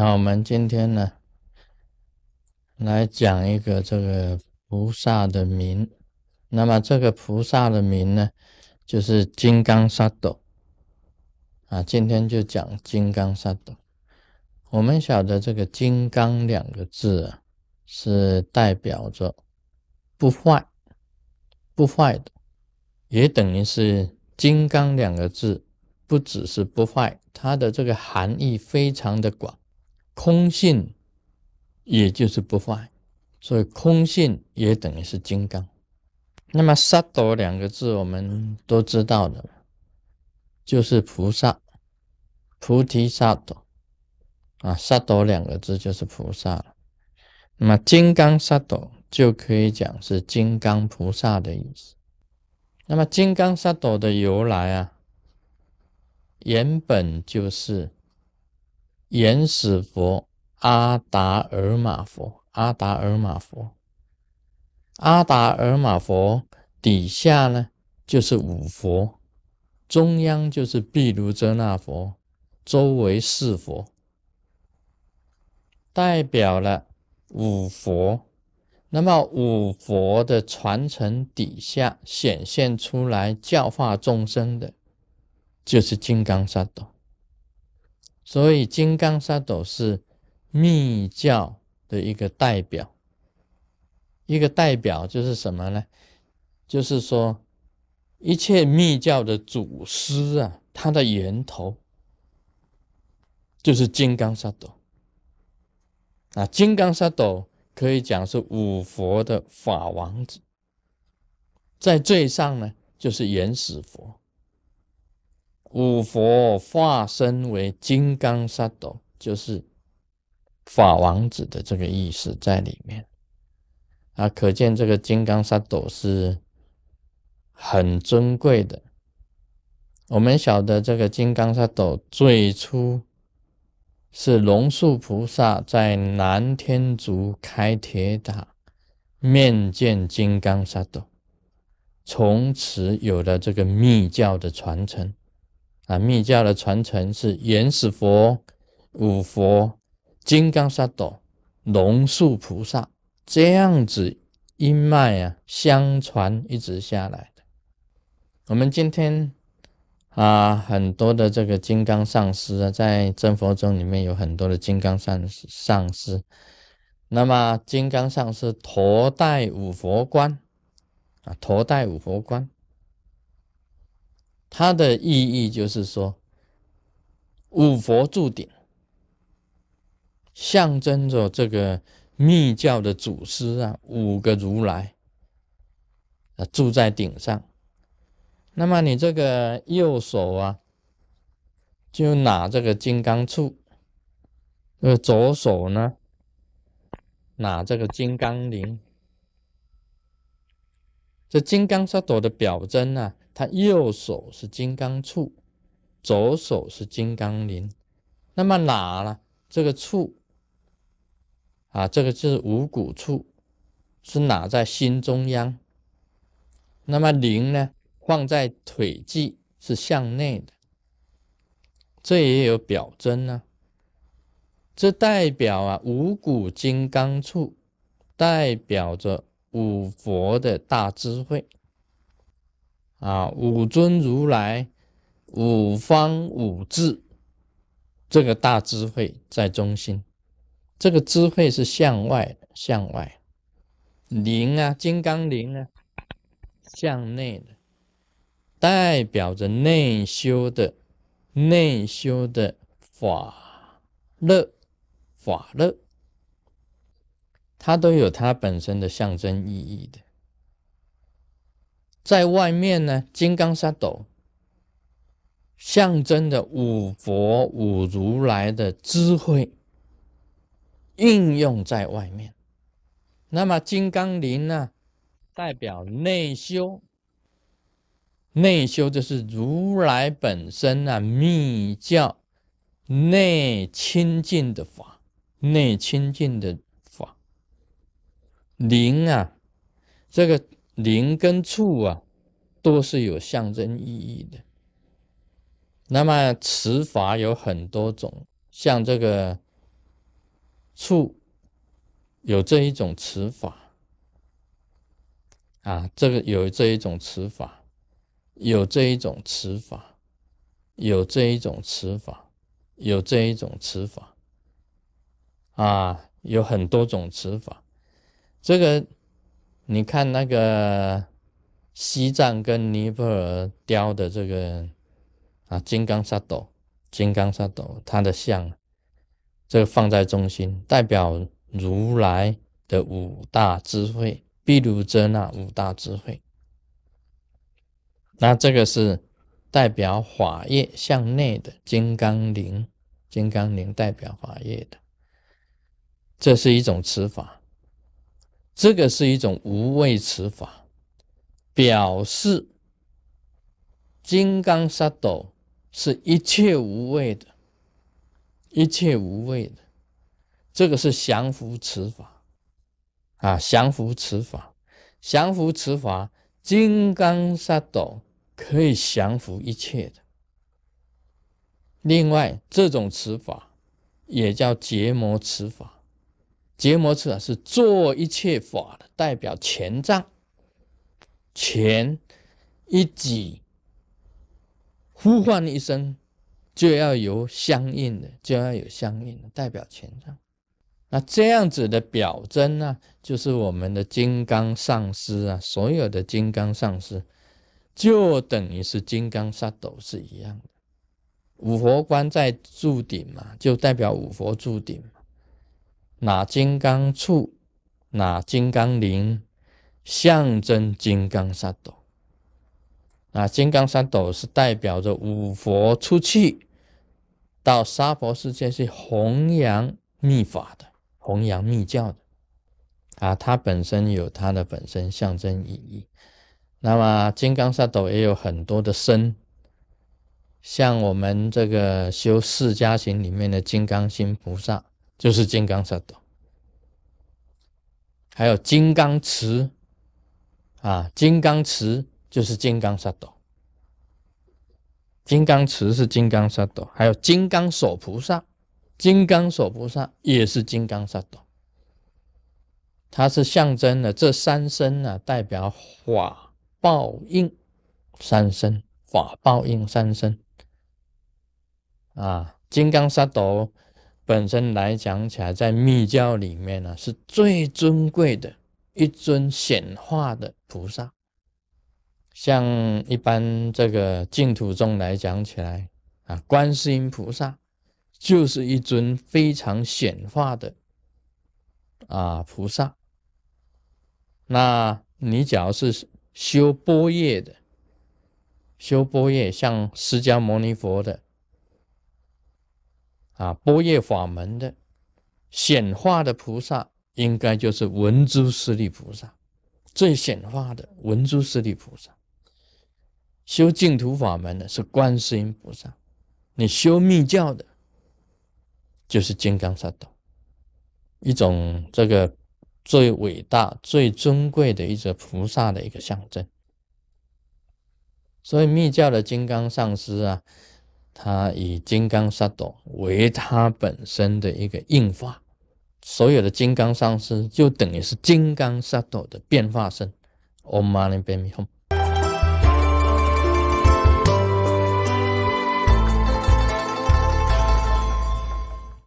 那我们今天呢，来讲一个这个菩萨的名。那么这个菩萨的名呢，就是金刚萨埵啊。今天就讲金刚萨埵。我们晓得这个“金刚”两个字啊，是代表着不坏、不坏的，也等于是“金刚”两个字不只是不坏，它的这个含义非常的广。空性也就是不坏，所以空性也等于是金刚。那么“萨埵”两个字我们都知道的，就是菩萨，菩提萨埵。啊，萨埵两个字就是菩萨了。那么金刚萨埵就可以讲是金刚菩萨的意思。那么金刚萨埵的由来啊，原本就是原始佛阿达尔玛佛，阿达尔玛佛，阿达尔玛佛底下呢就是五佛，中央就是毗卢遮那佛，周围四佛。代表了五佛，那么五佛的传承底下显现出来教化众生的，就是金刚萨埵。所以金刚萨埵是密教的一个代表，一个代表就是什么呢？就是说一切密教的祖师啊，他的源头就是金刚萨埵。啊，金刚萨埵可以讲是五佛的法王子，在最上呢就是原始佛，五佛化身为金刚萨埵，就是法王子的这个意思在里面。啊，可见这个金刚萨埵是很尊贵的。我们晓得这个金刚萨埵最初。是龙树菩萨在南天竺开铁塔，面见金刚萨埵，从此有了这个密教的传承。啊，密教的传承是原始佛、五佛、金刚萨埵、龙树菩萨这样子一脉啊相传一直下来的。我们今天。啊，很多的这个金刚上师啊，在真佛宗里面有很多的金刚上上师。那么，金刚上师头戴五佛冠啊，头戴五佛冠，它的意义就是说，五佛住顶，象征着这个密教的祖师啊，五个如来啊，住在顶上。那么你这个右手啊，就拿这个金刚杵；呃，左手呢，拿这个金刚铃。这金刚萨埵的表征呢，它右手是金刚杵，左手是金刚铃。那么哪了这个杵啊，这个是五谷处，是拿在心中央。那么铃呢？放在腿际是向内的，这也有表征呢。这代表啊五谷金刚处，代表着五佛的大智慧啊，五尊如来，五方五智，这个大智慧在中心。这个智慧是向外的，向外。灵啊，金刚灵啊，向内的。代表着内修的内修的法乐法乐，它都有它本身的象征意义的。在外面呢，金刚萨埵象征的五佛五如来的智慧应用在外面。那么金刚铃呢，代表内修。内修就是如来本身啊，密教内清净的法，内清净的。灵啊，这个灵跟处啊，都是有象征意义的。那么词法有很多种，像这个处有这一种词法啊，这个有这一种词法，有这一种词法，有这一种词法，有这一种词法啊，有很多种词法。这个你看那个西藏跟尼泊尔雕的这个啊金刚萨埵，金刚萨埵它的像。这个放在中心，代表如来的五大智慧，毗卢遮那五大智慧。那这个是代表法业向内的金刚铃，金刚铃代表法业的，这是一种持法。这个是一种无畏持法，表示金刚萨埵是一切无畏的。一切无畏的，这个是降伏持法啊！降伏持法，降伏持法，金刚萨埵可以降服一切的。另外，这种持法也叫结魔持法，结魔持法是做一切法的代表，前障，前一己呼唤一声。就要有相应的，就要有相应的代表前障。那这样子的表征呢，就是我们的金刚上师啊，所有的金刚上师，就等于是金刚萨斗是一样的。五佛观在柱顶嘛，就代表五佛柱顶。哪金刚处，哪金刚铃，象征金刚萨埵。啊，金刚萨埵是代表着五佛出去。到娑婆世界是弘扬密法的，弘扬密教的啊，它本身有它的本身象征意义。那么金刚萨埵也有很多的身，像我们这个修释迦行里面的金刚心菩萨，就是金刚萨埵。还有金刚持啊，金刚持就是金刚萨埵。金刚持是金刚萨埵，还有金刚手菩萨，金刚手菩萨也是金刚萨埵。它是象征的这三身呢，代表法报应三身，法报应三身。啊，金刚萨埵本身来讲起来，在密教里面呢，是最尊贵的一尊显化的菩萨。像一般这个净土中来讲起来啊，观世音菩萨就是一尊非常显化的啊菩萨。那你只要是修波业的，修波业像释迦牟尼佛的啊，波业法门的显化的菩萨，应该就是文殊师利菩萨，最显化的文殊师利菩萨。修净土法门的是观世音菩萨，你修密教的，就是金刚萨埵，一种这个最伟大、最尊贵的一个菩萨的一个象征。所以密教的金刚上师啊，他以金刚萨埵为他本身的一个应化，所有的金刚上师就等于是金刚萨埵的变化身。Om Mani p a m e Hum。